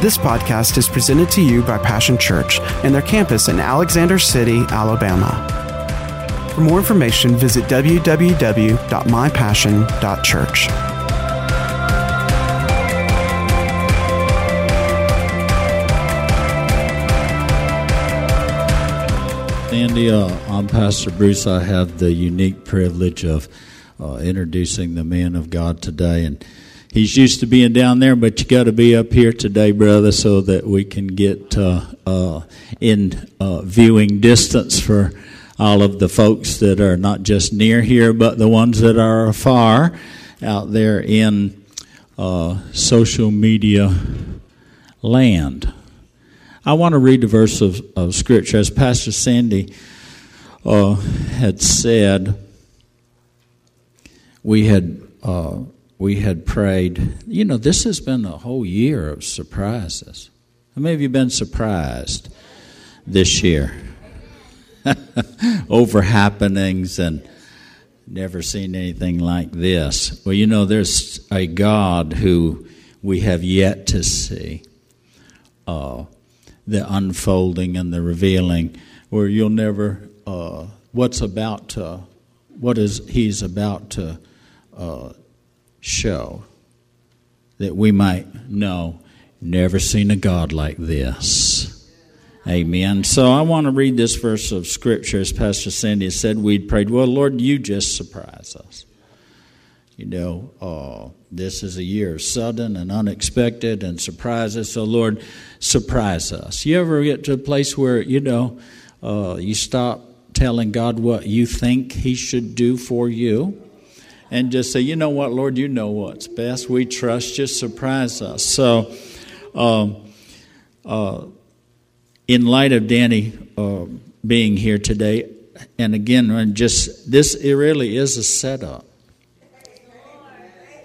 This podcast is presented to you by Passion Church and their campus in Alexander City, Alabama. For more information, visit www.mypassion.church. Andy, uh, I'm Pastor Bruce. I have the unique privilege of uh, introducing the man of God today, and he's used to being down there, but you got to be up here today, brother, so that we can get uh, uh in uh, viewing distance for all of the folks that are not just near here, but the ones that are afar out there in uh, social media land. I want to read the verse of, of Scripture. As Pastor Sandy uh, had said, we had, uh, we had prayed. You know, this has been a whole year of surprises. How many of you been surprised this year? Over happenings and never seen anything like this. Well, you know, there's a God who we have yet to see. Uh, the unfolding and the revealing, where you'll never uh, what's about to what is he's about to uh, show that we might know. Never seen a God like this. Amen. So I want to read this verse of Scripture. As Pastor Sandy said, we'd prayed, Well, Lord, you just surprise us. You know, uh, this is a year of sudden and unexpected and surprises. So, Lord, surprise us. You ever get to a place where, you know, uh, you stop telling God what you think He should do for you and just say, you know what, Lord, you know what's best. We trust you. Surprise us. So, um, uh, in light of Danny uh, being here today, and again, just this it really is a setup.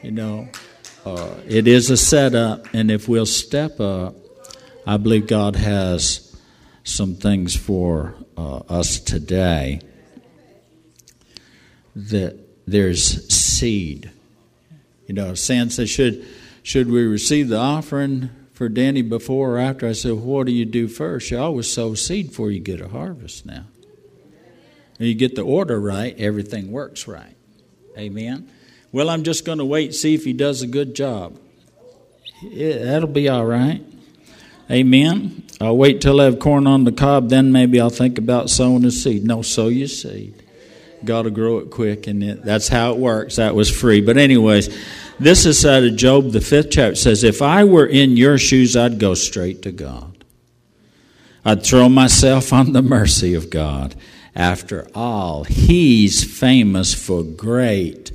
You know, uh, it is a setup, and if we'll step up, I believe God has some things for uh, us today. That there's seed. You know, Sam said, should, should we receive the offering for Danny before or after? I said, what do you do first? You always sow seed before you get a harvest now. And you get the order right, everything works right. Amen. Well, I'm just going to wait see if he does a good job. That'll be all right. Amen. I'll wait till I have corn on the cob, then maybe I'll think about sowing a seed. No, sow your seed. Got to grow it quick, and it, that's how it works. That was free. But, anyways, this is out of Job, the fifth chapter. Says, If I were in your shoes, I'd go straight to God. I'd throw myself on the mercy of God. After all, He's famous for great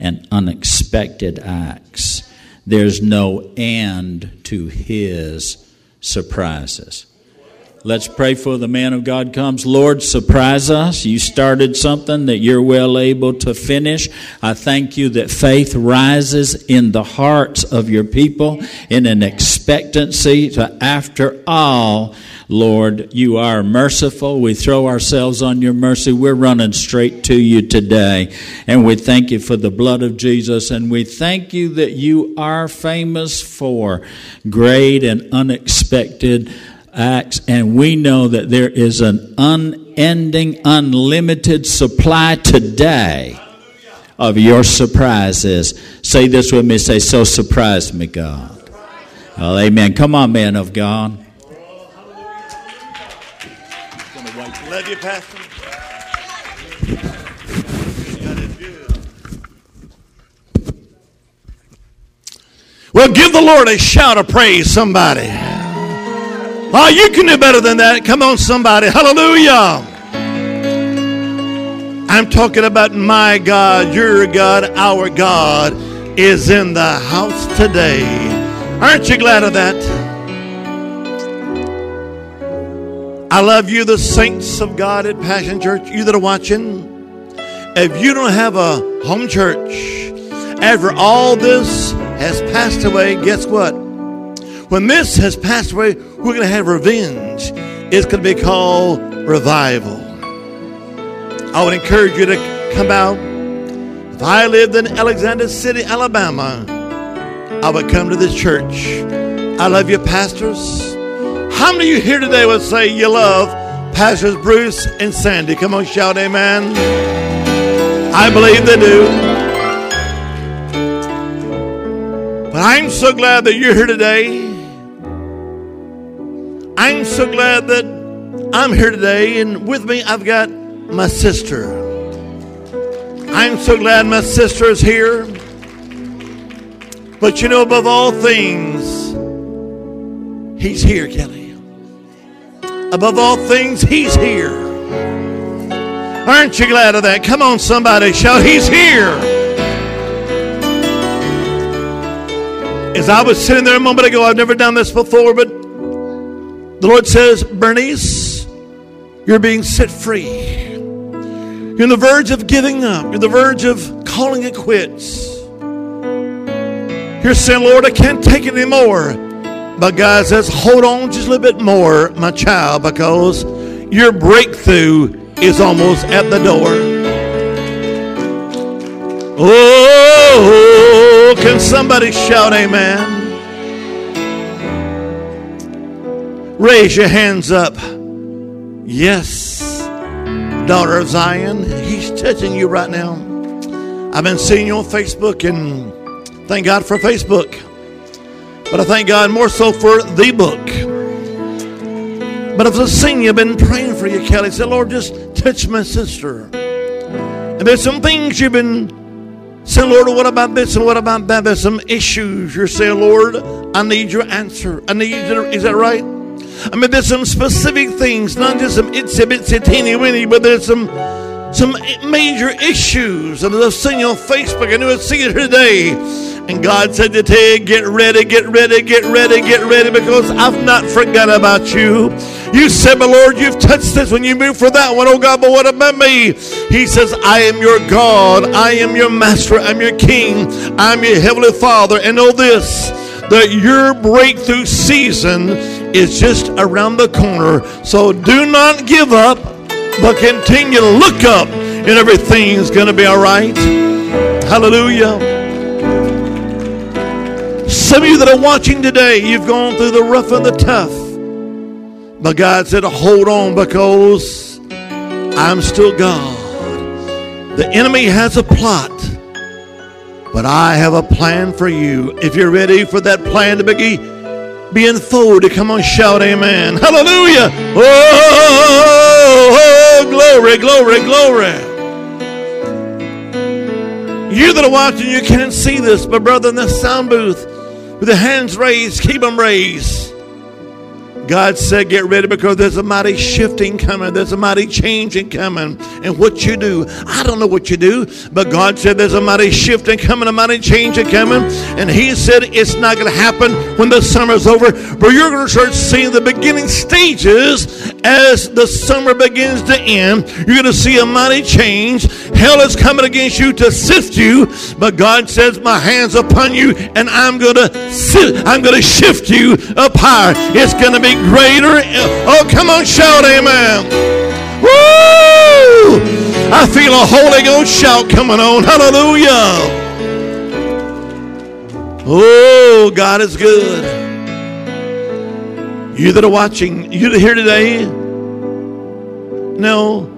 and unexpected acts. There's no end to his surprises. Let's pray for the man of God comes. Lord, surprise us. You started something that you're well able to finish. I thank you that faith rises in the hearts of your people in an expectancy to, after all, Lord, you are merciful. We throw ourselves on your mercy. We're running straight to you today. And we thank you for the blood of Jesus. And we thank you that you are famous for great and unexpected acts. And we know that there is an unending, unlimited supply today of your surprises. Say this with me. Say, so surprise me, God. Well, amen. Come on, man of God. Love you, Pastor. Well, give the Lord a shout of praise, somebody. Oh, you can do better than that. Come on, somebody. Hallelujah. I'm talking about my God, your God, our God is in the house today. Aren't you glad of that? I love you, the saints of God at Passion Church, you that are watching. If you don't have a home church, after all this has passed away, guess what? When this has passed away, we're going to have revenge. It's going to be called revival. I would encourage you to come out. If I lived in Alexander City, Alabama, I would come to this church I love you, pastors. How many of you here today would say you love Pastors Bruce and Sandy? Come on, shout amen. I believe they do. But I'm so glad that you're here today. I'm so glad that I'm here today, and with me I've got my sister. I'm so glad my sister is here. But you know, above all things, He's here, Kelly. Above all things, He's here. Aren't you glad of that? Come on, somebody, shout, He's here. As I was sitting there a moment ago, I've never done this before, but the Lord says, Bernice, you're being set free. You're on the verge of giving up. You're on the verge of calling it quits. You're saying, Lord, I can't take it anymore. But God says, hold on just a little bit more, my child, because your breakthrough is almost at the door. Oh, can somebody shout amen? Raise your hands up. Yes, daughter of Zion, he's touching you right now. I've been seeing you on Facebook, and thank God for Facebook. But I thank God more so for the book. But I've seen you, I've been praying for you, Kelly. Said, Lord, just touch my sister. And there's some things you've been saying, Lord, what about this and what about that? There's some issues. You're saying, Lord, I need your answer. I need your, is that right? I mean, there's some specific things, not just some itsy bitsy teeny weeny, but there's some some major issues. And I've seen you on Facebook, I knew I'd see it today. And God said to you, get ready, get ready, get ready, get ready, because I've not forgot about you. You said, my Lord, you've touched this when you moved for that one. Oh God, but what about me? He says, I am your God, I am your master, I'm your king, I'm your heavenly father. And know this that your breakthrough season is just around the corner. So do not give up, but continue to look up, and everything's going to be all right. Hallelujah. Some of you that are watching today, you've gone through the rough and the tough. But God said, hold on because I'm still God. The enemy has a plot. But I have a plan for you. If you're ready for that plan to begin, be, unfolded, come on, shout amen. Hallelujah. Oh oh, oh, oh, oh, glory, glory, glory. You that are watching, you can't see this, but brother, in the sound booth, with the hands raised, keep them raised. God said, Get ready because there's a mighty shifting coming. There's a mighty changing coming. And what you do, I don't know what you do, but God said there's a mighty shifting coming, a mighty changing coming. And He said it's not going to happen when the summer's over, but you're going to start seeing the beginning stages as the summer begins to end. You're going to see a mighty change. Hell is coming against you to sift you, but God says, My hands upon you, and I'm going to I'm going to shift you up higher. It's going to be greater. Oh, come on, shout amen. Woo! I feel a Holy Ghost shout coming on. Hallelujah. Oh, God is good. You that are watching, you that are here today, no,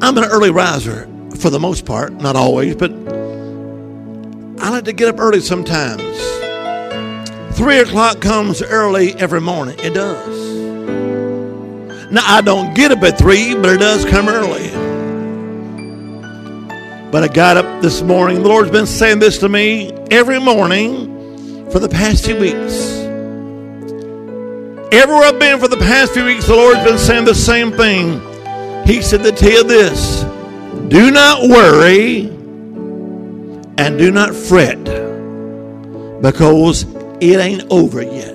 I'm an early riser for the most part, not always, but I like to get up early sometimes. Three o'clock comes early every morning. It does. Now, I don't get up at three, but it does come early. But I got up this morning. The Lord's been saying this to me every morning for the past few weeks. Everywhere I've been for the past few weeks, the Lord's been saying the same thing. He said to you this do not worry and do not fret because it ain't over yet.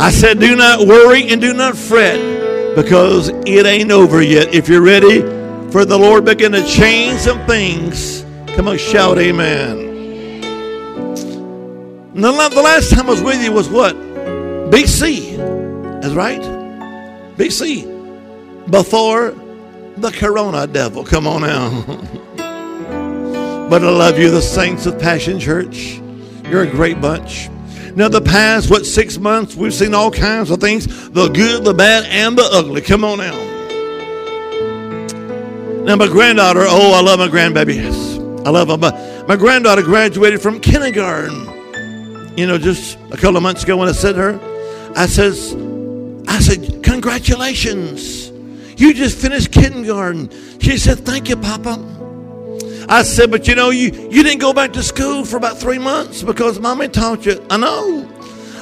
I said, do not worry and do not fret because it ain't over yet. If you're ready for the Lord begin to change some things, come on, shout amen. Now, The last time I was with you was what? BC. That's right. BC. Before the Corona devil. Come on now. but I love you, the saints of Passion Church. You're a great bunch. Now, the past, what, six months, we've seen all kinds of things the good, the bad, and the ugly. Come on now. Now, my granddaughter, oh, I love my grandbabies. I love them. My, my granddaughter graduated from kindergarten. You know, just a couple of months ago when I said her, I says, I said, congratulations. You just finished kindergarten. She said, thank you, Papa. I said, but you know, you, you didn't go back to school for about three months because mommy taught you. I know.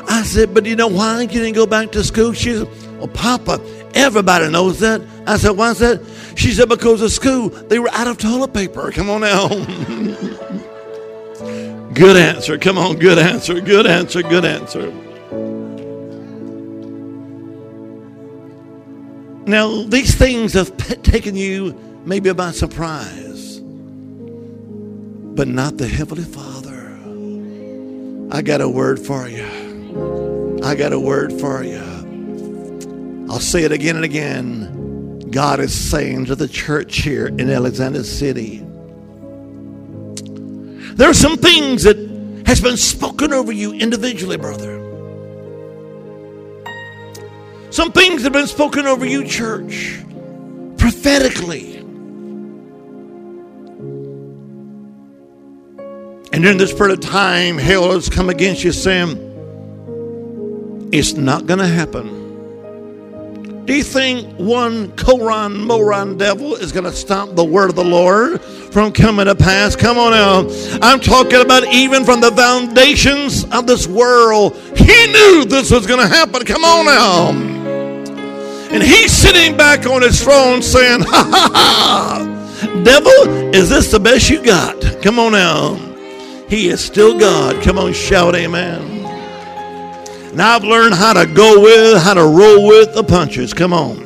I said, but you know why you didn't go back to school? She said, well, Papa, everybody knows that. I said, why is that? She said, because of school, they were out of toilet paper. Come on now. good answer. Come on, good answer. Good answer. Good answer. Now, these things have taken you maybe by surprise but not the Heavenly Father. I got a word for you. I got a word for you. I'll say it again and again. God is saying to the church here in Alexander City, there are some things that has been spoken over you individually, brother. Some things have been spoken over you, church, prophetically. And during this period of time, hell has come against you saying, it's not going to happen. Do you think one Koran Moran devil is going to stop the word of the Lord from coming to pass? Come on now. I'm talking about even from the foundations of this world. He knew this was going to happen. Come on now. And he's sitting back on his throne saying, Ha ha ha. Devil, is this the best you got? Come on now. He is still God. Come on, shout amen. Now I've learned how to go with, how to roll with the punches. Come on.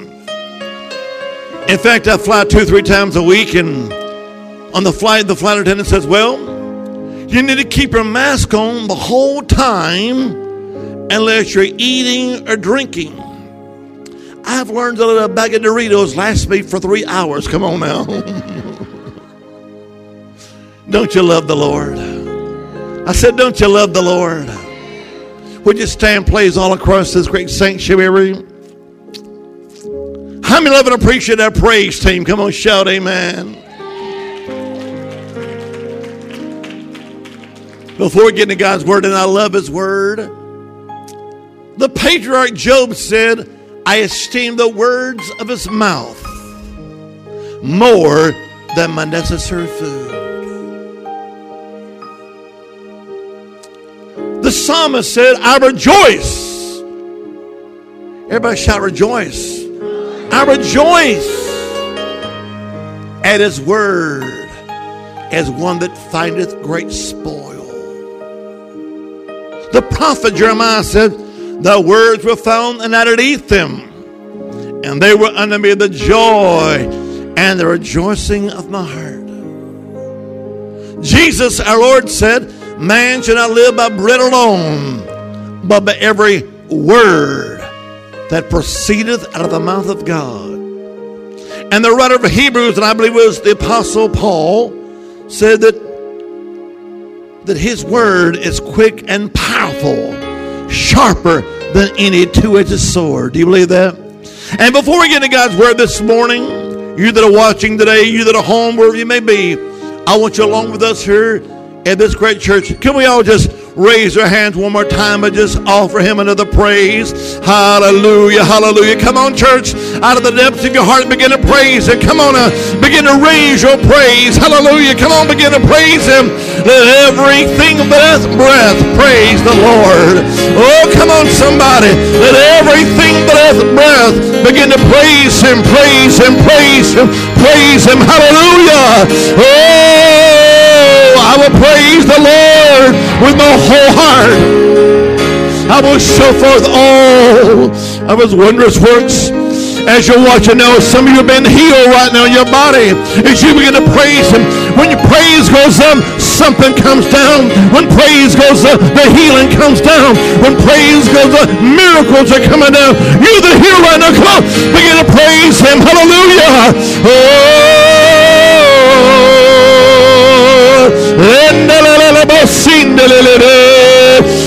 In fact, I fly two, three times a week, and on the flight, the flight attendant says, Well, you need to keep your mask on the whole time unless you're eating or drinking. I've learned that a bag of Doritos lasts me for three hours. Come on now. Don't you love the Lord? I said, Don't you love the Lord? Would you stand, please, all across this great sanctuary? How many love and appreciate our praise team? Come on, shout amen. Before we get into God's word, and I love his word, the patriarch Job said, I esteem the words of his mouth more than my necessary food. The psalmist said, I rejoice. Everybody shout, rejoice. I rejoice at his word as one that findeth great spoil. The prophet Jeremiah said, The words were found and I did eat them, and they were unto me the joy and the rejoicing of my heart. Jesus, our Lord, said, Man should not live by bread alone, but by every word that proceedeth out of the mouth of God. And the writer of Hebrews, and I believe it was the Apostle Paul, said that, that his word is quick and powerful, sharper than any two edged sword. Do you believe that? And before we get into God's word this morning, you that are watching today, you that are home, wherever you may be, I want you along with us here in this great church. Can we all just raise our hands one more time and just offer him another praise? Hallelujah, hallelujah. Come on, church, out of the depths of your heart, begin to praise him. Come on, uh, begin to raise your praise. Hallelujah. Come on, begin to praise him. Let everything that breath praise the Lord. Oh, come on, somebody. Let everything that breath begin to praise him, praise him, praise him, praise him. Hallelujah. Oh, I will praise the Lord with my whole heart. I will show forth all of his wondrous works. As you're watching now, some of you have been healed right now in your body. As you begin to praise him, when your praise goes up, something comes down. When praise goes up, the healing comes down. When praise goes up, miracles are coming down. You the healer right now, come on, begin to praise him. Hallelujah. Oh.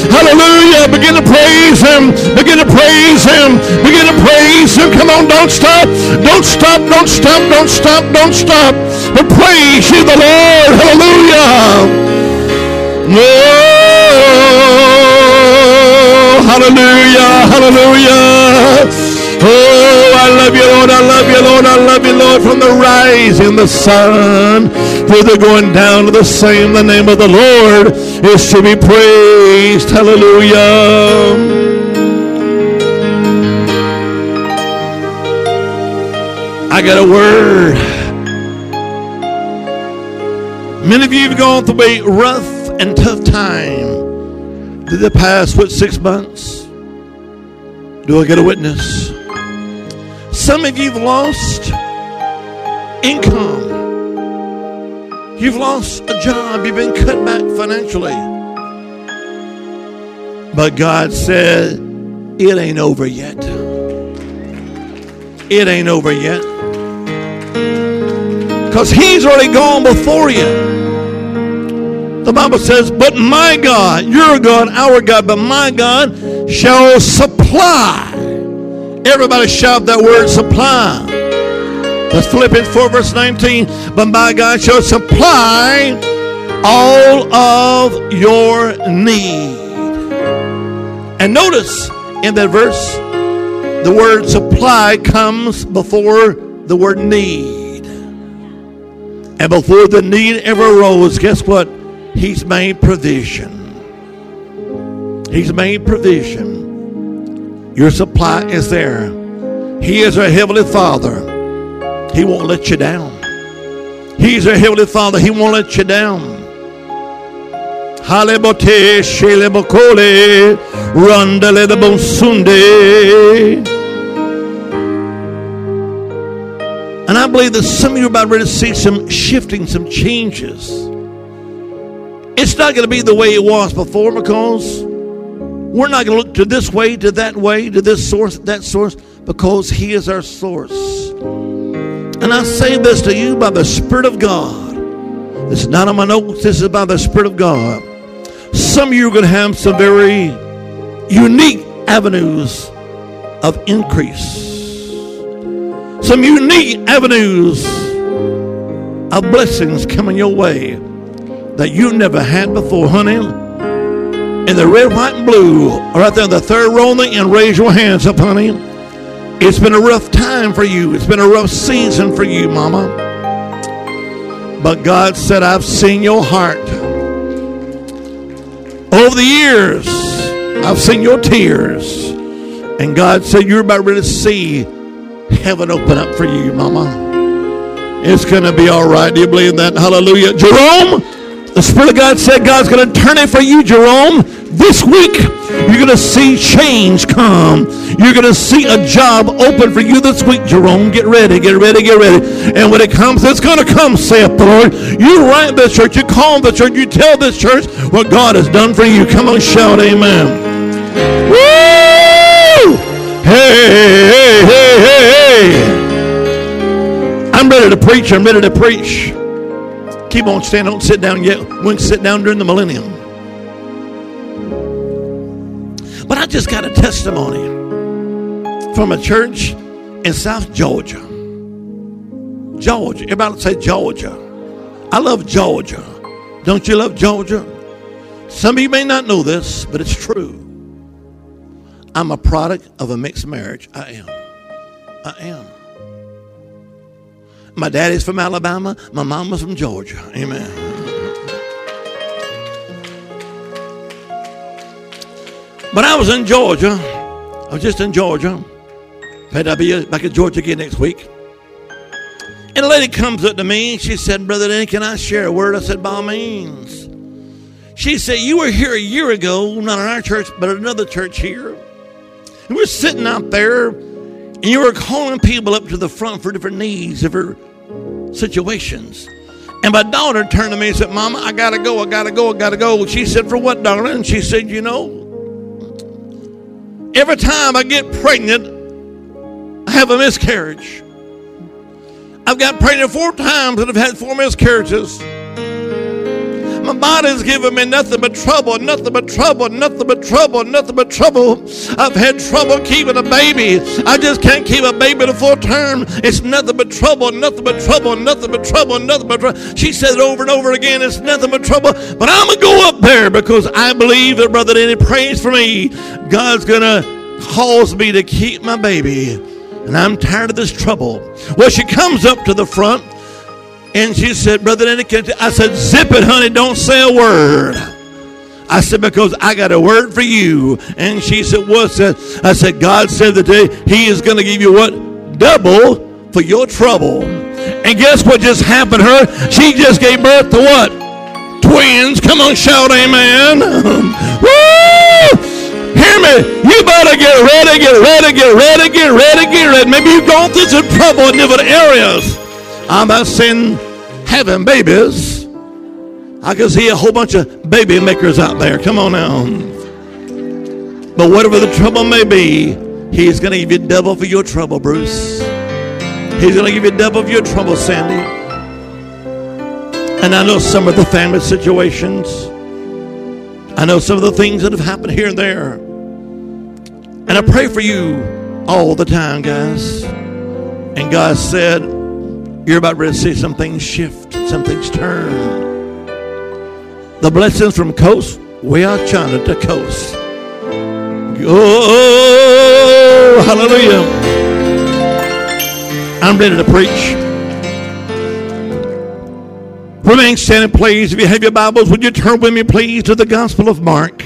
Hallelujah. Begin to praise him. Begin to praise him. Begin to praise him. Come on, don't stop. Don't stop. Don't stop. Don't stop. Don't stop. But praise you, the Lord. Hallelujah. Oh, hallelujah. Hallelujah. Oh, I love you, Lord. I love you, Lord. I love you, Lord. From the rising the sun to the going down to the same, the name of the Lord is to be praised. Hallelujah. I got a word. Many of you have gone through a rough and tough time. Did the past, what, six months? Do I get a witness? Some of you have lost income. You've lost a job. You've been cut back financially. But God said, it ain't over yet. It ain't over yet. Because He's already gone before you. The Bible says, But my God, your God, our God, but my God shall supply Everybody shout that word supply. That's Philippians 4, verse 19. But my God shall supply all of your need. And notice in that verse, the word supply comes before the word need. And before the need ever arose, guess what? He's made provision. He's made provision. Your supply is there. He is our Heavenly Father. He won't let you down. He's our Heavenly Father. He won't let you down. Halebote shelebokole randale de bonsunde. And I believe that some of you are about ready to see some shifting, some changes. It's not going to be the way it was before because we're not going to look to this way, to that way, to this source, that source, because He is our source. And I say this to you by the Spirit of God. This is not on my notes, this is by the Spirit of God. Some of you are going to have some very unique avenues of increase, some unique avenues of blessings coming your way that you never had before, honey in the red, white, and blue, right there in the third row and raise your hands up, honey. It's been a rough time for you. It's been a rough season for you, mama. But God said, I've seen your heart. Over the years, I've seen your tears. And God said, You're about ready to see heaven open up for you, mama. It's going to be all right. Do you believe that? Hallelujah. Jerome, the Spirit of God said God's going to turn it for you, Jerome. This week, you're going to see change come. You're going to see a job open for you this week, Jerome. Get ready, get ready, get ready. And when it comes, it's going to come, saith the Lord. You write this church, you call the church, you tell this church what God has done for you. Come on, shout amen. Woo! Hey, hey, hey, hey, hey. I'm ready to preach. I'm ready to preach. Keep on standing. Don't sit down yet. We can sit down during the millennium. But I just got a testimony from a church in South Georgia. Georgia. Everybody say Georgia. I love Georgia. Don't you love Georgia? Some of you may not know this, but it's true. I'm a product of a mixed marriage. I am. I am. My daddy's from Alabama. My mama's from Georgia. Amen. But I was in Georgia. I was just in Georgia. I'll be back in Georgia again next week. And a lady comes up to me. She said, Brother Danny, can I share a word? I said, by all means. She said, You were here a year ago, not in our church, but another church here. And we're sitting out there and you were calling people up to the front for different needs, different situations. And my daughter turned to me and said, Mama, I gotta go, I gotta go, I gotta go. She said, For what, darling? And she said, You know, every time I get pregnant, I have a miscarriage. I've got pregnant four times and I've had four miscarriages. My body's giving me nothing but trouble, nothing but trouble, nothing but trouble, nothing but trouble. I've had trouble keeping a baby. I just can't keep a baby to full term. It's nothing but trouble, nothing but trouble, nothing but trouble, nothing but trouble. She said it over and over again. It's nothing but trouble. But I'm going to go up there because I believe that Brother Danny prays for me. God's going to cause me to keep my baby. And I'm tired of this trouble. Well, she comes up to the front and she said, Brother Danny, I said, zip it, honey, don't say a word. I said, because I got a word for you. And she said, what's that? I said, God said that He is going to give you what? Double for your trouble. And guess what just happened to her? She just gave birth to what? Twins. Come on, shout amen. Woo! Hear me. You better get ready, get ready, get ready, get ready, get ready. Maybe you've gone through some trouble in different areas. I'm not saying having babies. I can see a whole bunch of baby makers out there. Come on now. But whatever the trouble may be, He's going to give you double for your trouble, Bruce. He's going to give you double for your trouble, Sandy. And I know some of the family situations. I know some of the things that have happened here and there. And I pray for you all the time, guys. And God said, you're about ready to see some things shift, some things turn. The blessings from coast we are China to coast. Oh, hallelujah. I'm ready to preach. Remain standing, please. If you have your Bibles, would you turn with me, please, to the Gospel of Mark?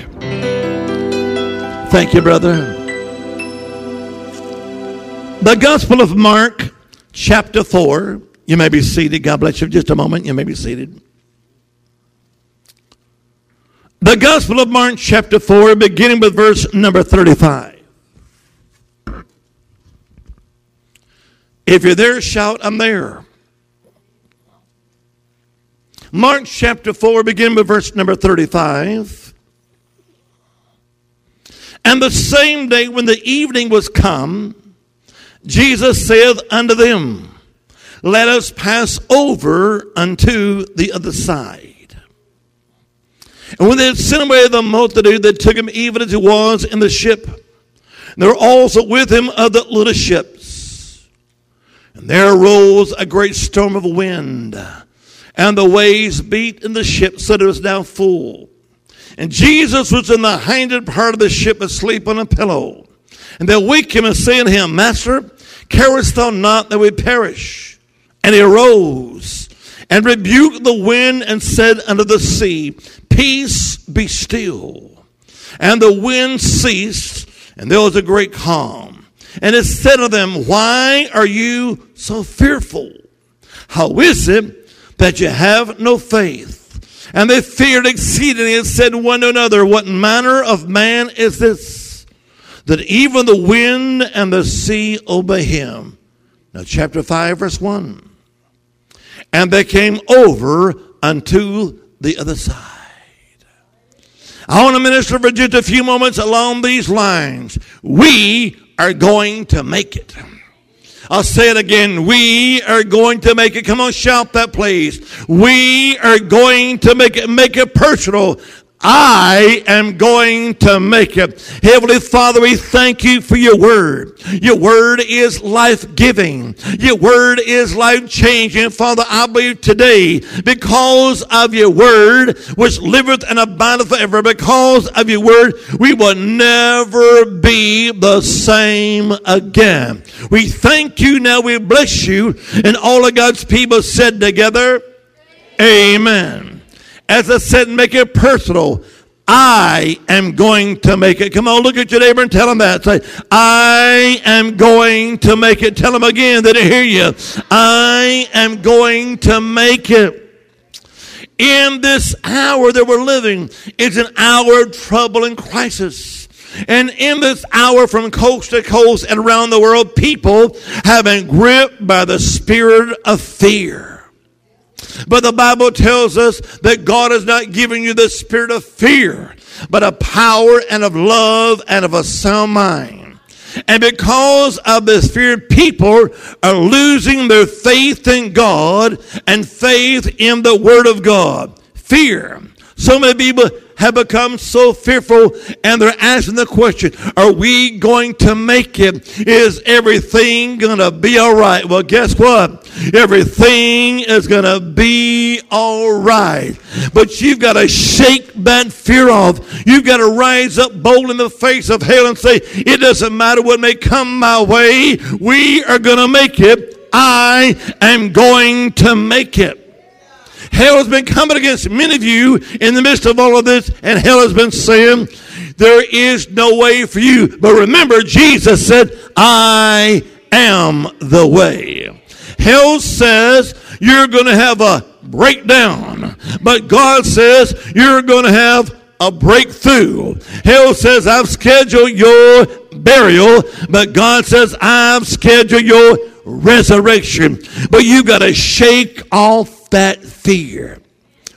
Thank you, brother. The Gospel of Mark, chapter 4. You may be seated. God bless you. Just a moment. You may be seated. The Gospel of Mark, chapter 4, beginning with verse number 35. If you're there, shout, I'm there. Mark chapter 4, beginning with verse number 35. And the same day when the evening was come, Jesus saith unto them, let us pass over unto the other side. And when they had sent away the multitude, they took him even as he was in the ship. And there were also with him other little ships. And there arose a great storm of wind, and the waves beat in the ship so that it was now full. And Jesus was in the hinder part of the ship asleep on a pillow. And they wake him and say unto him, Master, carest thou not that we perish? And he arose and rebuked the wind and said unto the sea, Peace be still. And the wind ceased, and there was a great calm. And it said to them, Why are you so fearful? How is it that you have no faith? And they feared exceedingly and said one to another, What manner of man is this? That even the wind and the sea obey him. Now, chapter 5, verse 1 and they came over unto the other side. I want to minister for just a few moments along these lines. We are going to make it. I'll say it again. We are going to make it. Come on, shout that, please. We are going to make it. Make it personal. I am going to make it. Heavenly Father, we thank you for your word. Your word is life giving. Your word is life changing. Father, I believe today, because of your word, which liveth and abideth forever, because of your word, we will never be the same again. We thank you now. We bless you. And all of God's people said together, Amen. As I said, make it personal. I am going to make it. Come on, look at your neighbor and tell him that. Say, I am going to make it. Tell him again that I hear you. I am going to make it. In this hour that we're living, it's an hour of trouble and crisis. And in this hour from coast to coast and around the world, people have been gripped by the spirit of fear. But the Bible tells us that God has not given you the spirit of fear, but of power and of love and of a sound mind. And because of this fear, people are losing their faith in God and faith in the Word of God. Fear. So many people have become so fearful and they're asking the question, are we going to make it? Is everything going to be all right? Well, guess what? Everything is going to be all right. But you've got to shake that fear off. You've got to rise up bold in the face of hell and say, it doesn't matter what may come my way. We are going to make it. I am going to make it. Hell has been coming against many of you in the midst of all of this, and hell has been saying, There is no way for you. But remember, Jesus said, I am the way. Hell says you're going to have a breakdown, but God says you're going to have a breakthrough. Hell says, I've scheduled your burial, but God says, I've scheduled your resurrection. But you got to shake off that fear.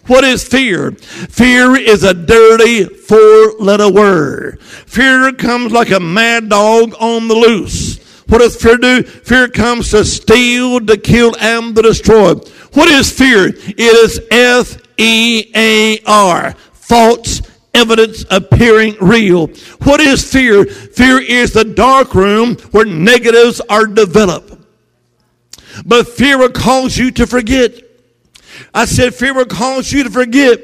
What is fear? Fear is a dirty four letter word. Fear comes like a mad dog on the loose. What does fear do? Fear comes to steal, to kill, and to destroy. What is fear? It is F E A R. False evidence appearing real. What is fear? Fear is the dark room where negatives are developed. But fear will cause you to forget. I said fear will cause you to forget.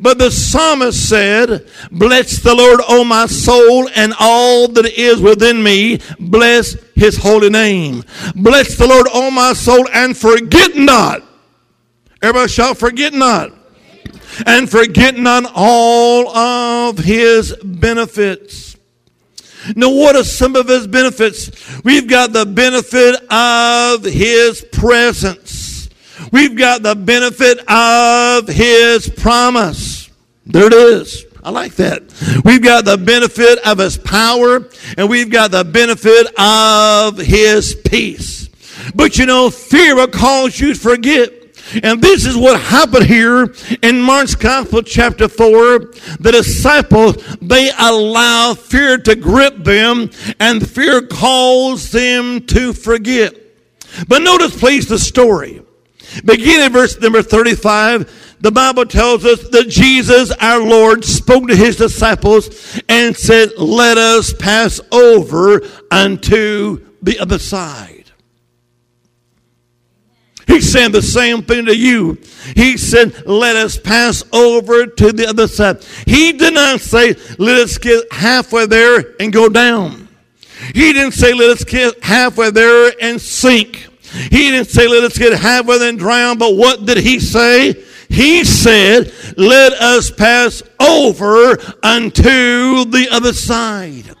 But the psalmist said, Bless the Lord, O my soul, and all that is within me. Bless his holy name. Bless the Lord, O my soul, and forget not. Everybody shout, forget not. And forget not all of his benefits. Now, what are some of his benefits? We've got the benefit of his presence. We've got the benefit of his promise. There it is. I like that. We've got the benefit of his power and we've got the benefit of his peace. But you know, fear will cause you to forget. And this is what happened here in Mark's Gospel, chapter 4. The disciples, they allow fear to grip them, and fear calls them to forget. But notice, please, the story. Beginning verse number 35, the Bible tells us that Jesus, our Lord, spoke to his disciples and said, Let us pass over unto the other side. He said the same thing to you. He said, let us pass over to the other side. He did not say, let us get halfway there and go down. He didn't say, let us get halfway there and sink. He didn't say, let us get halfway and drown. But what did he say? He said, let us pass over unto the other side.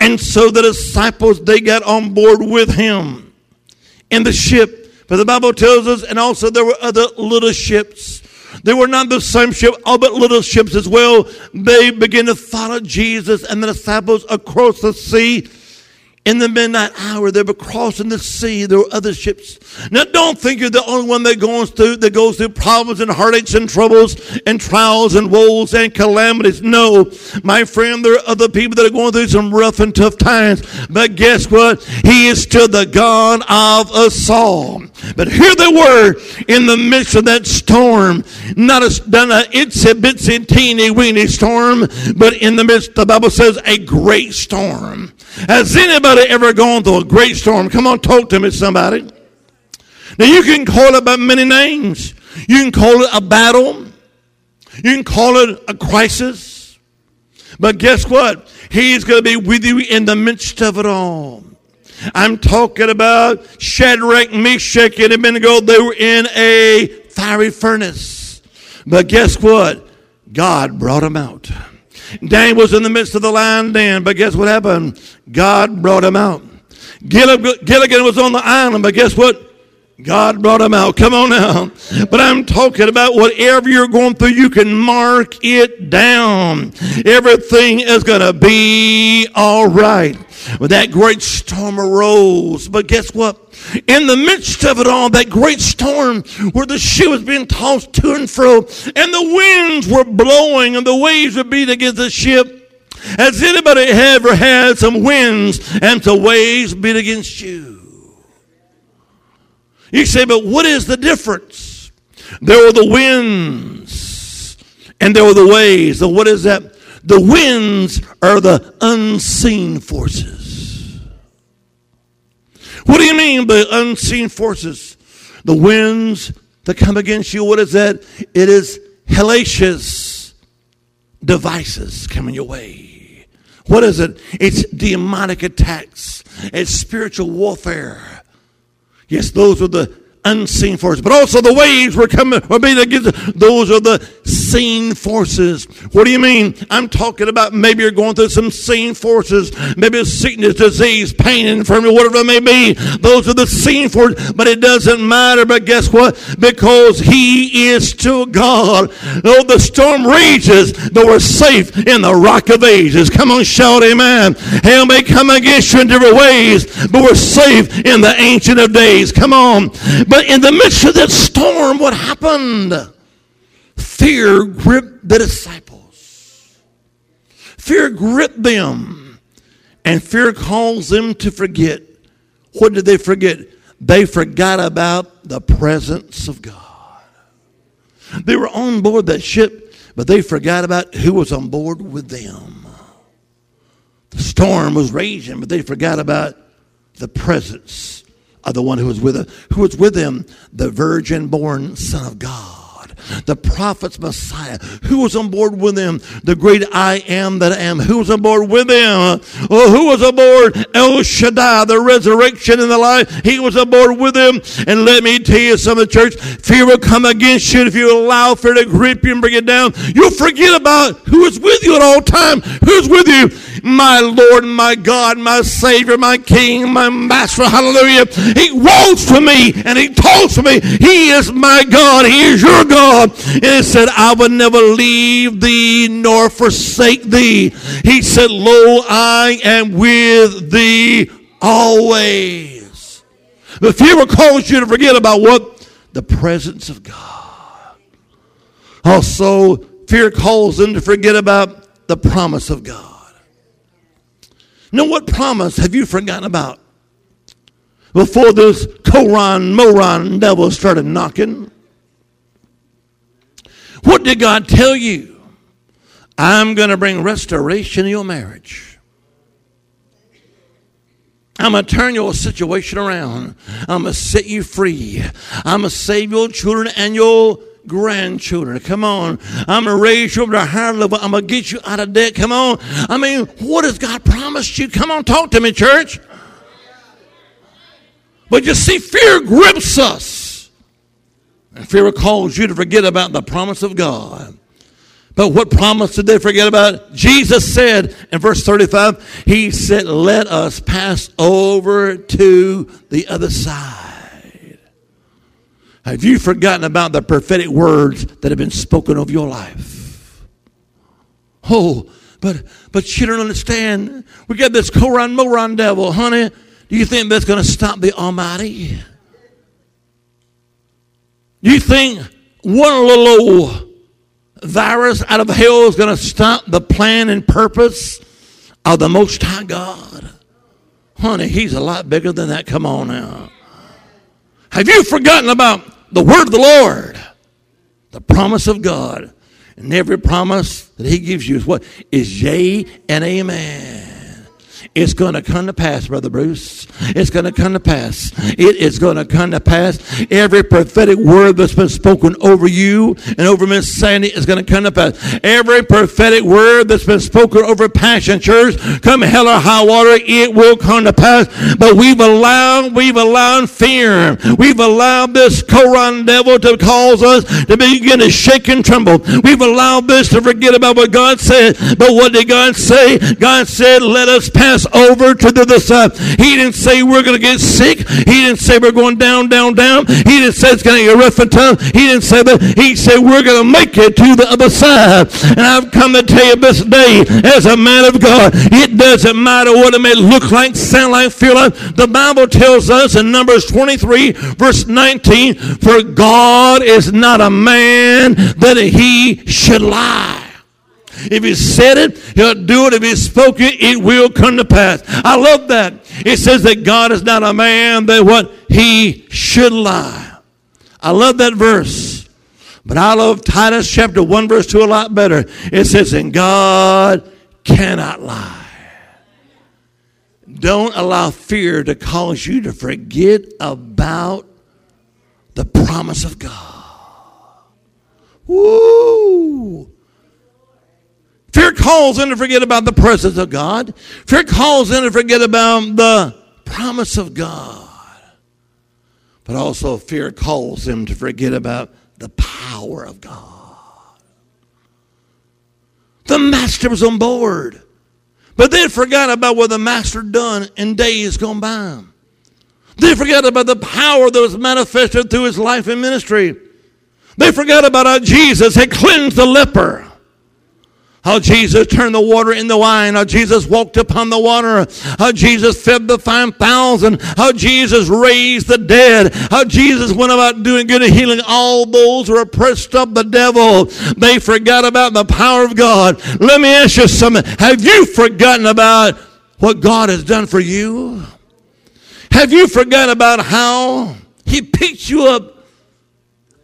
And so the disciples, they got on board with him in the ship but the Bible tells us, and also there were other little ships. They were not the same ship, all but little ships as well. They began to follow Jesus and the disciples across the sea in the midnight hour, they were crossing the sea. There were other ships. Now, don't think you're the only one that goes through that goes through problems and heartaches and troubles and trials and woes and calamities. No, my friend, there are other people that are going through some rough and tough times. But guess what? He is still the God of us all. But here they were in the midst of that storm. Not a, not a itsy bitsy teeny weeny storm, but in the midst, the Bible says, a great storm. Has anybody ever gone through a great storm? Come on, talk to me, somebody. Now, you can call it by many names. You can call it a battle. You can call it a crisis. But guess what? He's going to be with you in the midst of it all. I'm talking about Shadrach, Meshach, and Abednego. They were in a fiery furnace. But guess what? God brought them out. Daniel was in the midst of the lion den, but guess what happened? God brought him out. Gilligan was on the island, but guess what? God brought him out. Come on now. But I'm talking about whatever you're going through, you can mark it down. Everything is going to be all right. Well, that great storm arose. But guess what? In the midst of it all, that great storm where the ship was being tossed to and fro, and the winds were blowing, and the waves were beating against the ship. Has anybody ever had some winds and some waves beat against you? You say, but what is the difference? There were the winds And there were the waves. So what is that? The winds are the unseen forces. What do you mean by unseen forces? The winds that come against you, what is that? It is hellacious devices coming your way. What is it? It's demonic attacks. It's spiritual warfare. Yes, those are the unseen forces, but also the waves were coming, were being against. Those are the seen forces. What do you mean? I'm talking about maybe you're going through some seen forces, maybe it's sickness, disease, pain, infirmity, whatever it may be. Those are the seen forces, but it doesn't matter. But guess what? Because He is still God. Though the storm rages, but we're safe in the rock of ages. Come on, shout Amen. Hell may come against you in different ways, but we're safe in the Ancient of Days. Come on. But but in the midst of that storm, what happened? Fear gripped the disciples. Fear gripped them. And fear caused them to forget. What did they forget? They forgot about the presence of God. They were on board that ship, but they forgot about who was on board with them. The storm was raging, but they forgot about the presence of the one who was with who was with him, the virgin born Son of God the prophet's Messiah. Who was on board with them? The great I am that I am. Who was on board with them? Oh, who was aboard El Shaddai, the resurrection and the life? He was aboard with them. And let me tell you something, church. Fear will come against you if you allow fear to grip you and bring it down. You'll forget about who is with you at all time. Who's with you? My Lord, my God, my Savior, my King, my Master. Hallelujah. He walks for me and he talks for me. He is my God. He is your God. And it said, I will never leave thee nor forsake thee. He said, Lo, I am with thee always. The fear cause you to forget about what? The presence of God. Also, fear calls them to forget about the promise of God. Now, what promise have you forgotten about? Before this Koran Moran devil started knocking, what did God tell you? I'm going to bring restoration in your marriage. I'm going to turn your situation around. I'm going to set you free. I'm going to save your children and your grandchildren. Come on. I'm going to raise you up to a higher level. I'm going to get you out of debt. Come on. I mean, what has God promised you? Come on, talk to me, church. But you see, fear grips us. Fear cause you to forget about the promise of God. But what promise did they forget about? Jesus said in verse 35, He said, Let us pass over to the other side. Have you forgotten about the prophetic words that have been spoken of your life? Oh, but but you don't understand. We got this Koran Moran devil, honey. Do you think that's to stop the Almighty? You think one little old virus out of hell is going to stop the plan and purpose of the Most High God? Honey, He's a lot bigger than that. Come on now. Have you forgotten about the word of the Lord? The promise of God. And every promise that He gives you is what? Is yea and amen. It's going to come to pass, Brother Bruce. It's going to come to pass. It is going to come to pass. Every prophetic word that's been spoken over you and over Miss Sandy is going to come to pass. Every prophetic word that's been spoken over Passion Church, come hell or high water, it will come to pass. But we've allowed, we've allowed fear. We've allowed this Koran devil to cause us to begin to shake and tremble. We've allowed this to forget about what God said. But what did God say? God said, let us pass over to the other side. He didn't say we're going to get sick. He didn't say we're going down, down, down. He didn't say it's going to get rough and tough. He didn't say that. He said we're going to make it to the other side. And I've come to tell you this day, as a man of God, it doesn't matter what it may look like, sound like, feel like. The Bible tells us in Numbers 23, verse 19, for God is not a man that he should lie. If he said it, he'll do it. If he spoke it, it will come to pass. I love that. It says that God is not a man that what he should lie. I love that verse. But I love Titus chapter 1, verse 2 a lot better. It says, And God cannot lie. Don't allow fear to cause you to forget about the promise of God. Woo! Fear calls in to forget about the presence of God. Fear calls in to forget about the promise of God. But also, fear calls them to forget about the power of God. The master was on board, but they forgot about what the master done in days gone by. They forgot about the power that was manifested through his life and ministry. They forgot about how Jesus had cleansed the leper. How Jesus turned the water into wine. How Jesus walked upon the water. How Jesus fed the 5,000. How Jesus raised the dead. How Jesus went about doing good and healing all those who are oppressed of the devil. They forgot about the power of God. Let me ask you something. Have you forgotten about what God has done for you? Have you forgotten about how He picked you up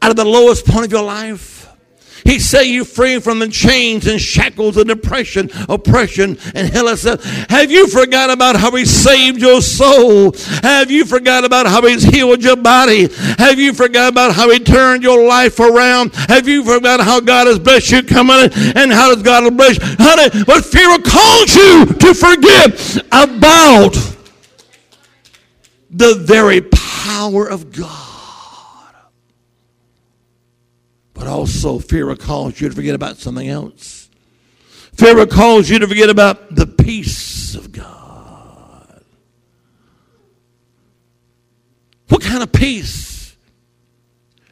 out of the lowest point of your life? He set you free from the chains and shackles of depression, oppression, and hell itself. Have you forgot about how He saved your soul? Have you forgot about how He's healed your body? Have you forgot about how He turned your life around? Have you forgot how God has blessed you coming and how does God bless you? Honey, but fear cause you to forget about the very power of God. But also, fear will cause you to forget about something else. Fear will cause you to forget about the peace of God. What kind of peace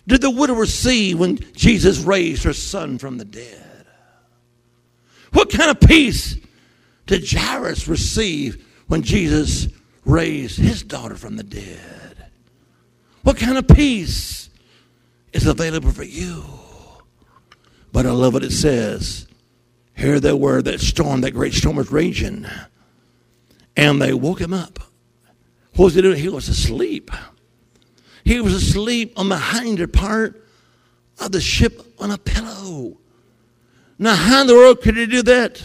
did the widow receive when Jesus raised her son from the dead? What kind of peace did Jairus receive when Jesus raised his daughter from the dead? What kind of peace is available for you? But I love what it says. Here they were, that storm, that great storm was raging. And they woke him up. What was he doing? He was asleep. He was asleep on the hinder part of the ship on a pillow. Now, how in the world could he do that?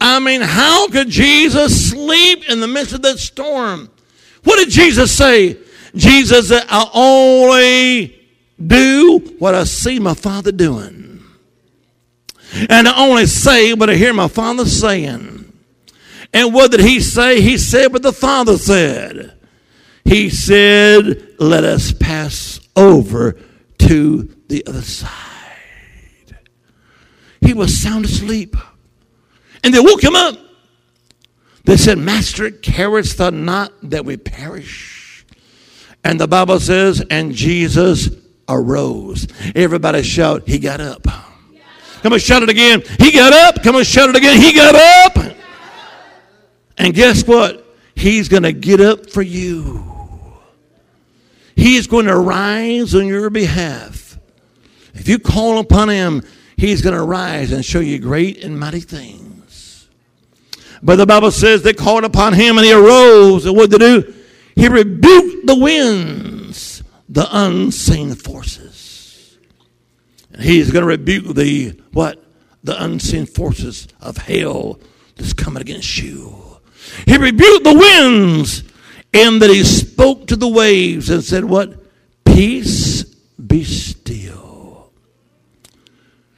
I mean, how could Jesus sleep in the midst of that storm? What did Jesus say? Jesus said, I only do what I see my Father doing. And I only say what I hear my Father saying. And what did he say? He said what the Father said. He said, Let us pass over to the other side. He was sound asleep. And they woke him up. They said, Master, carest thou not that we perish? And the Bible says, And Jesus arose. Everybody shout, He got up. Come on, shout it again. He got up. Come on, shout it again. He got up. And guess what? He's going to get up for you. He's going to rise on your behalf. If you call upon him, he's going to rise and show you great and mighty things. But the Bible says they called upon him and he arose. And what did he do? He rebuked the winds, the unseen forces. And He's going to rebuke the what? The unseen forces of hell that's coming against you. He rebuked the winds and that he spoke to the waves and said, What? Peace be still.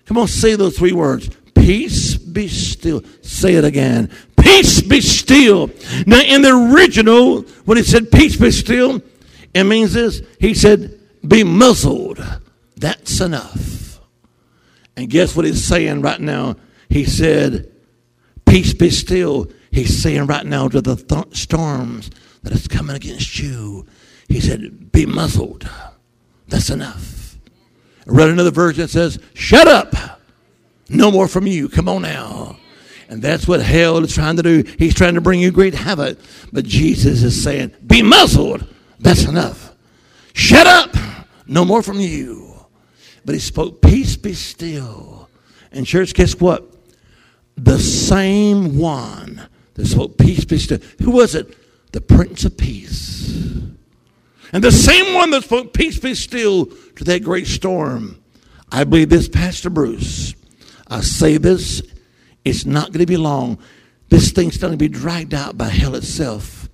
Come on, say those three words. Peace be still. Say it again. Peace be still. Now, in the original, when he said peace be still, it means this. He said, Be muzzled. That's enough. And guess what he's saying right now? He said, Peace be still. He's saying right now to the th- storms that is coming against you. He said, Be muzzled. That's enough. I read another version that says, Shut up. No more from you. Come on now. And that's what hell is trying to do. He's trying to bring you great havoc. But Jesus is saying, Be muzzled. That's enough. Shut up. No more from you. But he spoke, Peace be still. And, church, guess what? The same one that spoke, Peace be still. Who was it? The Prince of Peace. And the same one that spoke, Peace be still to that great storm. I believe this, Pastor Bruce. I say this, it's not going to be long. This thing's going to be dragged out by hell itself.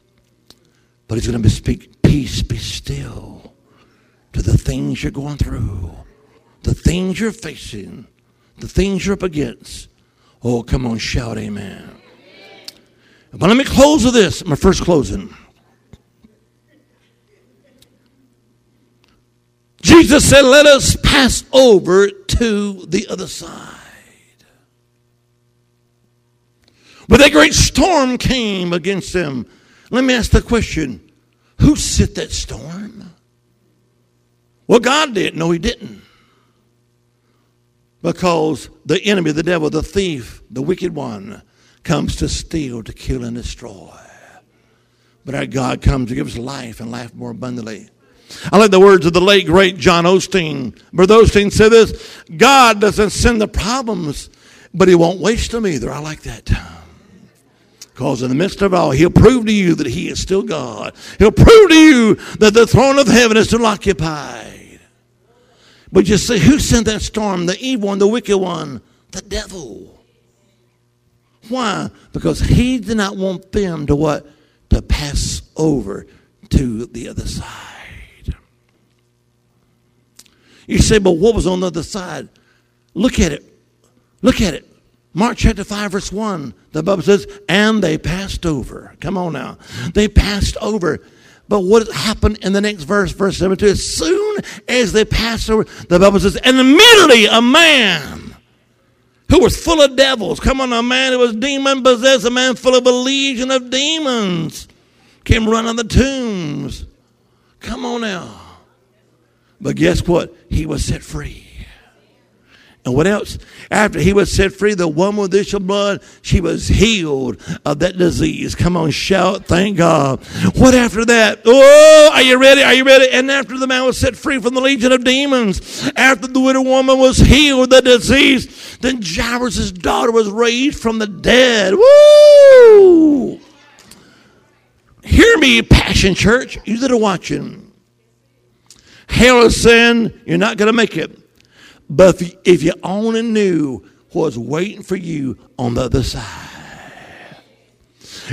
But it's going to speak, peace, be still to the things you're going through, the things you're facing, the things you're up against. Oh, come on, shout amen. But let me close with this, my first closing. Jesus said, Let us pass over to the other side. But a great storm came against them. Let me ask the question who set that storm? Well, God did. No, He didn't. Because the enemy, the devil, the thief, the wicked one comes to steal, to kill, and destroy. But our God comes to give us life and life more abundantly. I like the words of the late, great John Osteen. Brother Osteen said this God doesn't send the problems, but He won't waste them either. I like that. Because in the midst of all, He'll prove to you that He is still God. He'll prove to you that the throne of heaven is still occupied. But you see, who sent that storm? The evil one, the wicked one, the devil. Why? Because He did not want them to what? To pass over to the other side. You say, but what was on the other side? Look at it. Look at it. Mark chapter 5, verse 1, the Bible says, and they passed over. Come on now. They passed over. But what happened in the next verse, verse 72, as soon as they passed over, the Bible says, and immediately a man who was full of devils, come on, a man who was demon possessed, a man full of a legion of demons, came running the tombs. Come on now. But guess what? He was set free. And what else? After he was set free, the woman with issue of blood, she was healed of that disease. Come on, shout, thank God. What after that? Oh, are you ready? Are you ready? And after the man was set free from the legion of demons, after the widow woman was healed of the disease, then Jairus' daughter was raised from the dead. Woo! Hear me, Passion Church, you that are watching. Saying you're not going to make it. But if you, if you only knew what's waiting for you on the other side.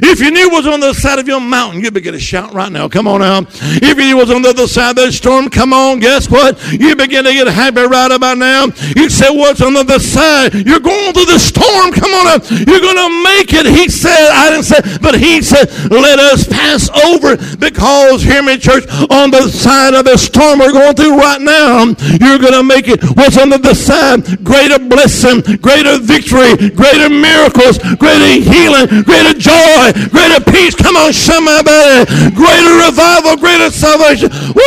If you knew what was on the other side of your mountain, you'd begin to shout right now. Come on now. If you knew what was on the other side of that storm, come on. Guess what? You begin to get happy right about now. You say, What's on the other side? You're going through the storm. Come on up. You're going to make it. He said, I didn't say, but he said, Let us pass over because, hear me, church, on the side of the storm we're going through right now, you're going to make it. What's on the other side? Greater blessing, greater victory, greater miracles, greater healing, greater joy joy, greater peace. Come on, somebody. Greater revival, greater salvation. Woo!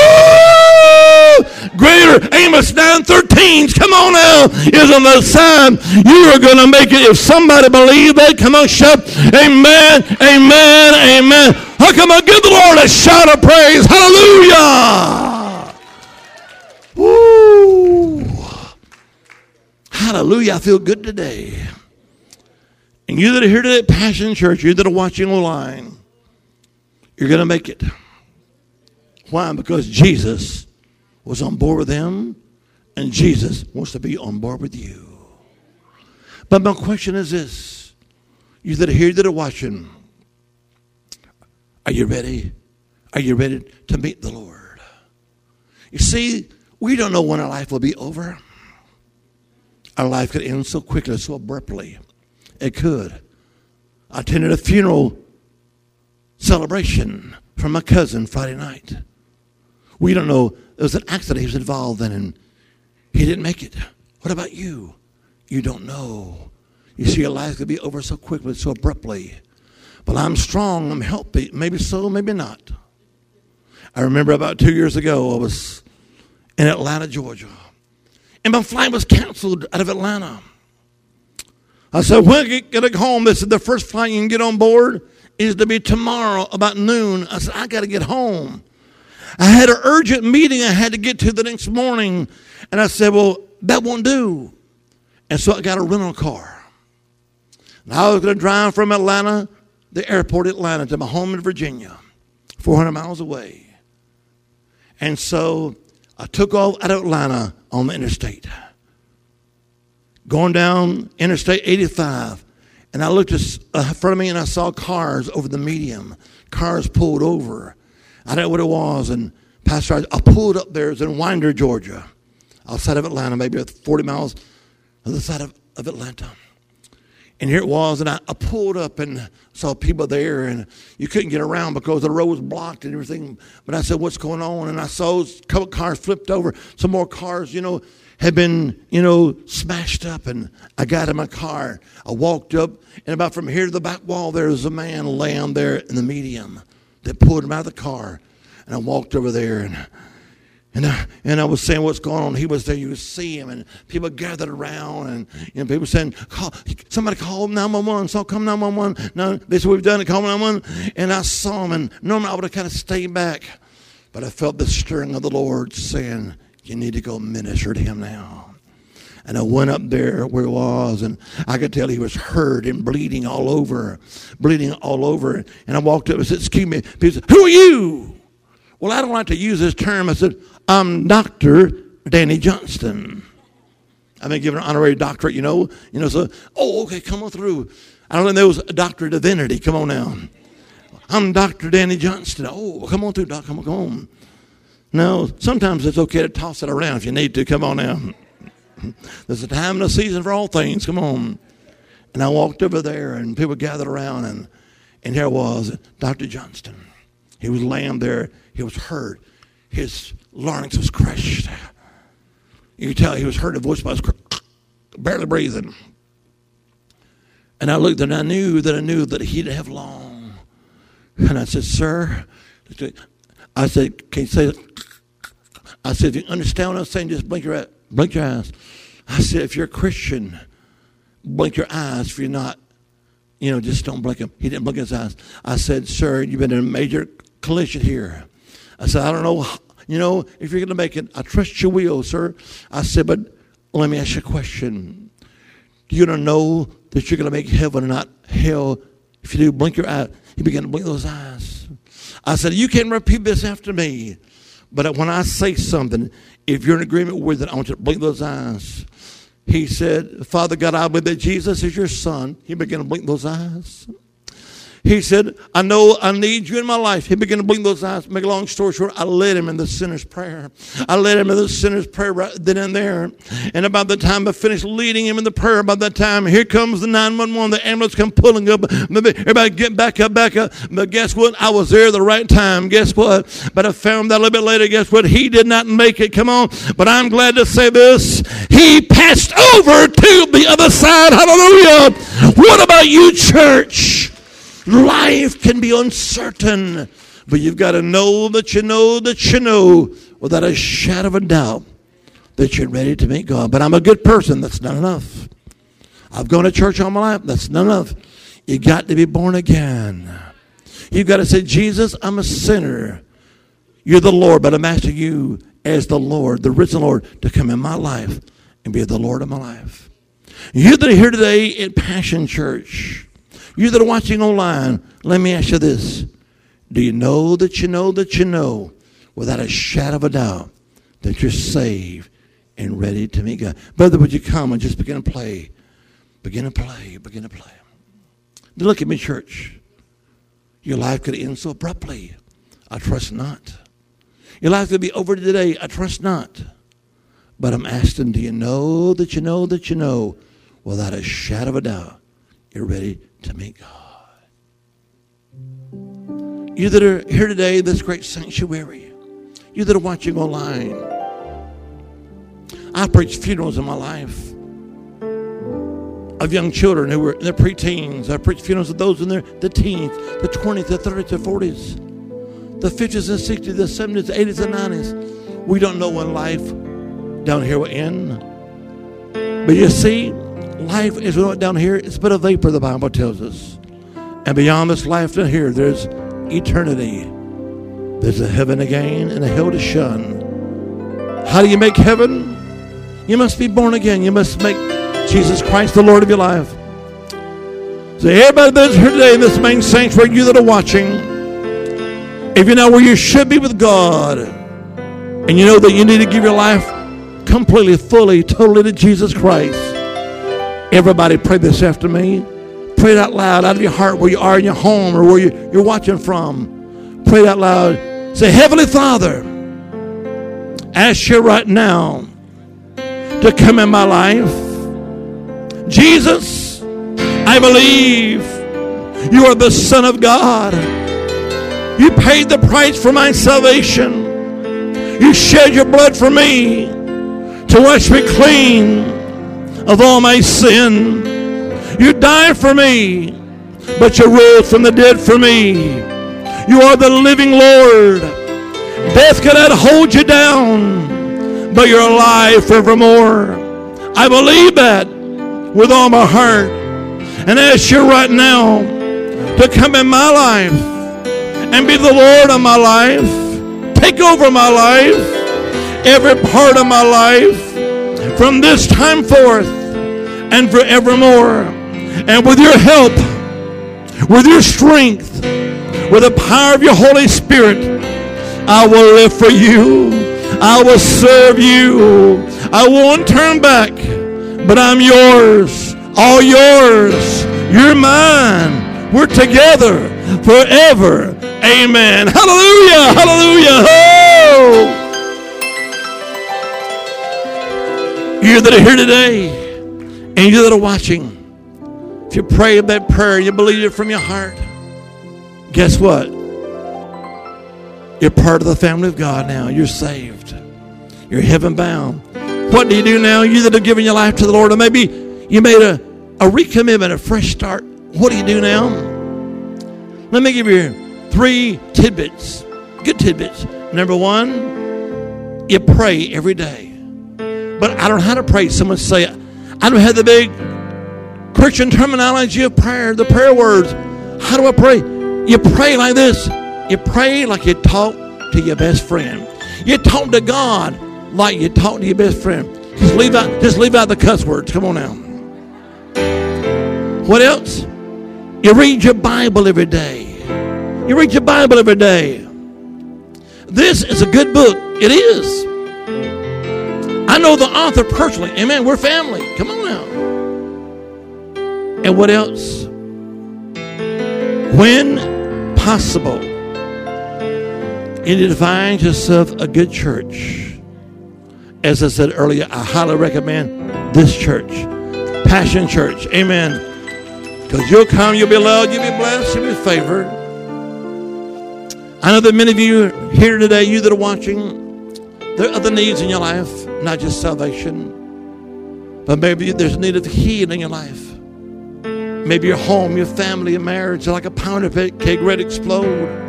Greater Amos 9:13. Come on now, is on the side. You are going to make it. If somebody believe that, come on, shout, Amen, Amen, Amen. How come I give the Lord a shout of praise? Hallelujah! Woo! Hallelujah! I feel good today. And you that are here today at Passion Church, you that are watching online, you're going to make it. Why? Because Jesus was on board with them, and Jesus wants to be on board with you. But my question is this you that are here that are watching, are you ready? Are you ready to meet the Lord? You see, we don't know when our life will be over. Our life could end so quickly, so abruptly. It could. I attended a funeral celebration for my cousin Friday night. We don't know. It was an accident he was involved in, and he didn't make it. What about you? You don't know. You see, your life could be over so quickly, so abruptly. But I'm strong. I'm healthy. Maybe so, maybe not. I remember about two years ago, I was in Atlanta, Georgia, and my flight was canceled out of Atlanta. I said, when I get home, they said, the first flight you can get on board is to be tomorrow about noon. I said, I got to get home. I had an urgent meeting I had to get to the next morning. And I said, well, that won't do. And so I got a rental car. And I was going to drive from Atlanta, the airport Atlanta, to my home in Virginia, 400 miles away. And so I took off out of Atlanta on the interstate. Going down Interstate 85, and I looked uh, in front of me and I saw cars over the medium, cars pulled over. I don't know what it was, and Pastor, I, I pulled up there. It's in Winder, Georgia, outside of Atlanta, maybe 40 miles on the side of, of Atlanta. And here it was, and I, I, pulled up and saw people there, and you couldn't get around because the road was blocked and everything. But I said, What's going on? And I saw a couple cars flipped over, some more cars, you know, had been, you know, smashed up. And I got in my car. I walked up, and about from here to the back wall, there was a man laying there in the medium that pulled him out of the car. And I walked over there, and and I, and I was saying what's going on. He was there. You see him, and people gathered around, and you know, people saying, call, "Somebody call 911." So come 911. No, this we've done it. Call 911. And I saw him, and normally I would have kind of stayed back, but I felt the stirring of the Lord saying, "You need to go minister to him now." And I went up there where he was, and I could tell he was hurt and bleeding all over, bleeding all over. And I walked up and said, "Excuse me." He said, "Who are you?" Well, I don't like to use this term. I said, I'm Dr. Danny Johnston. I've been given an honorary doctorate, you know. You know, so, oh, okay, come on through. I don't know there was a doctor of divinity. Come on now. I'm Dr. Danny Johnston. Oh, come on through, Doc. Come on, come on. No, sometimes it's okay to toss it around if you need to. Come on now. There's a time and a season for all things. Come on. And I walked over there, and people gathered around, and, and here was Dr. Johnston. He was laying there. He was hurt. His larynx was crushed. You could tell he was hurt. His voice was barely breathing. And I looked and I knew that I knew that he didn't have long. And I said, Sir, I said, Can you say it? I said, If you understand what I'm saying, just blink your, blink your eyes. I said, If you're a Christian, blink your eyes. If you're not, you know, just don't blink them. He didn't blink his eyes. I said, Sir, you've been in a major collision here. I said, I don't know, you know, if you're going to make it, I trust you will, sir. I said, but let me ask you a question. Do you know that you're going to make heaven and not hell? If you do, blink your eye. He began to blink those eyes. I said, you can repeat this after me. But when I say something, if you're in agreement with it, I want you to blink those eyes. He said, Father God, I believe that Jesus is your son. He began to blink those eyes. He said, I know I need you in my life. He began to blink those eyes. Make a long story short, I led him in the sinner's prayer. I led him in the sinner's prayer right then and there. And about the time I finished leading him in the prayer, about that time, here comes the 911. The ambulance come pulling up. Everybody get back up, back up. But guess what? I was there the right time. Guess what? But I found that a little bit later, guess what? He did not make it. Come on. But I'm glad to say this. He passed over to the other side. Hallelujah. What about you, church? Life can be uncertain, but you've got to know that you know that you know without a shadow of a doubt that you're ready to meet God. But I'm a good person. That's not enough. I've gone to church all my life. That's not enough. You got to be born again. You've got to say, Jesus, I'm a sinner. You're the Lord, but I'm asking you as the Lord, the risen Lord, to come in my life and be the Lord of my life. You that are here today at Passion Church, you that are watching online, let me ask you this. Do you know that you know that you know without a shadow of a doubt that you're saved and ready to meet God? Brother, would you come and just begin to play? Begin to play, begin to play. Look at me, church. Your life could end so abruptly. I trust not. Your life could be over today. I trust not. But I'm asking, do you know that you know that you know without a shadow of a doubt you're ready to meet God. You that are here today, this great sanctuary, you that are watching online, I preached funerals in my life of young children who were in their preteens. I preached funerals of those in their the teens, the 20s, the 30s, the 40s, the 50s and 60s, the 70s, the 80s and 90s. We don't know when life down here will end. But you see, life is not down here, it's but a vapor, the Bible tells us. And beyond this life down here, there's eternity. There's a heaven again and a hell to shun. How do you make heaven? You must be born again. You must make Jesus Christ the Lord of your life. So, everybody that's here today in this main sanctuary, you that are watching, if you know where you should be with God, and you know that you need to give your life completely, fully, totally to Jesus Christ, Everybody pray this after me. Pray it out loud, out of your heart, where you are in your home or where you, you're watching from. Pray it out loud. Say, Heavenly Father, ask you right now to come in my life. Jesus, I believe you are the Son of God. You paid the price for my salvation. You shed your blood for me to wash me clean of all my sin. You died for me, but you rose from the dead for me. You are the living Lord. Death cannot hold you down, but you're alive forevermore. I believe that with all my heart. And ask you right now to come in my life and be the Lord of my life. Take over my life, every part of my life, from this time forth and forevermore. And with your help, with your strength, with the power of your Holy Spirit, I will live for you. I will serve you. I won't turn back, but I'm yours. All yours. You're mine. We're together forever. Amen. Hallelujah. Hallelujah. Oh! You that are here today and you that are watching, if you pray that prayer, you believe it from your heart, guess what? You're part of the family of God now. You're saved. You're heaven bound. What do you do now? You that have given your life to the Lord, or maybe you made a, a recommitment, a fresh start. What do you do now? Let me give you three tidbits, good tidbits. Number one, you pray every day. But I don't know how to pray. Someone say, I don't have the big Christian terminology of prayer, the prayer words. How do I pray? You pray like this. You pray like you talk to your best friend. You talk to God like you talk to your best friend. Just leave out, just leave out the cuss words. Come on now. What else? You read your Bible every day. You read your Bible every day. This is a good book. It is. I know the author personally. Amen. We're family. Come on now. And what else? When possible, find yourself a good church. As I said earlier, I highly recommend this church, Passion Church. Amen. Because you'll come, you'll be loved, you'll be blessed, you'll be favored. I know that many of you here today, you that are watching, there are other needs in your life, not just salvation, but maybe there's a need of healing in your life. Maybe your home, your family, your marriage are like a powder keg ready to explode.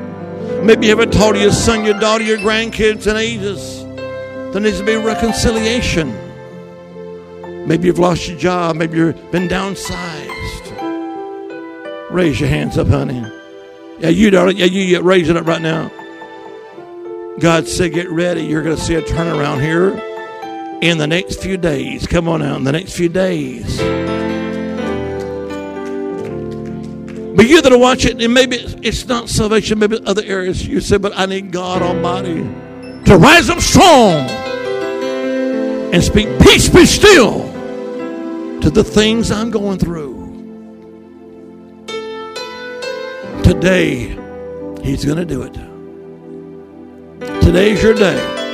Maybe you haven't told your son, your daughter, your grandkids in ages. There needs to be reconciliation. Maybe you've lost your job. Maybe you've been downsized. Raise your hands up, honey. Yeah, you, darling. Yeah, you raise it up right now. God said, get ready. You're going to see a turnaround here in the next few days. Come on out in the next few days. But you that are watching, and maybe it's not salvation, maybe other areas. You say, but I need God Almighty to rise up strong and speak peace, be still to the things I'm going through. Today, He's going to do it. Today's your day.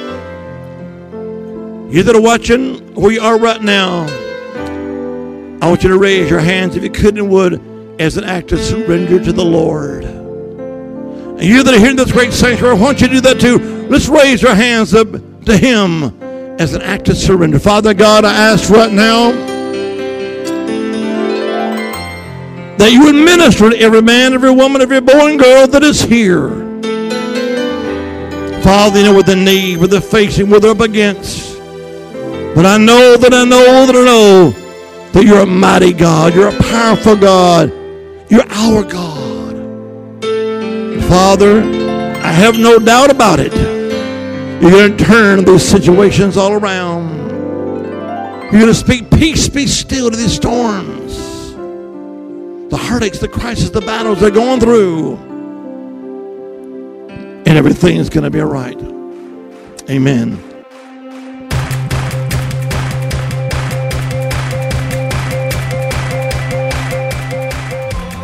You that are watching where you are right now, I want you to raise your hands if you could and would as an act of surrender to the Lord. And you that are here in this great sanctuary, I want you to do that too. Let's raise our hands up to Him as an act of surrender. Father God, I ask right now that you would minister to every man, every woman, every boy and girl that is here. Father, you know what the need, what they're facing, what they're up against. But I know that I know that I know that you're a mighty God. You're a powerful God. You're our God. Father, I have no doubt about it. You're going to turn these situations all around. You're going to speak peace, be still to these storms. The heartaches, the crises, the battles they're going through. And everything's going to be all right. Amen.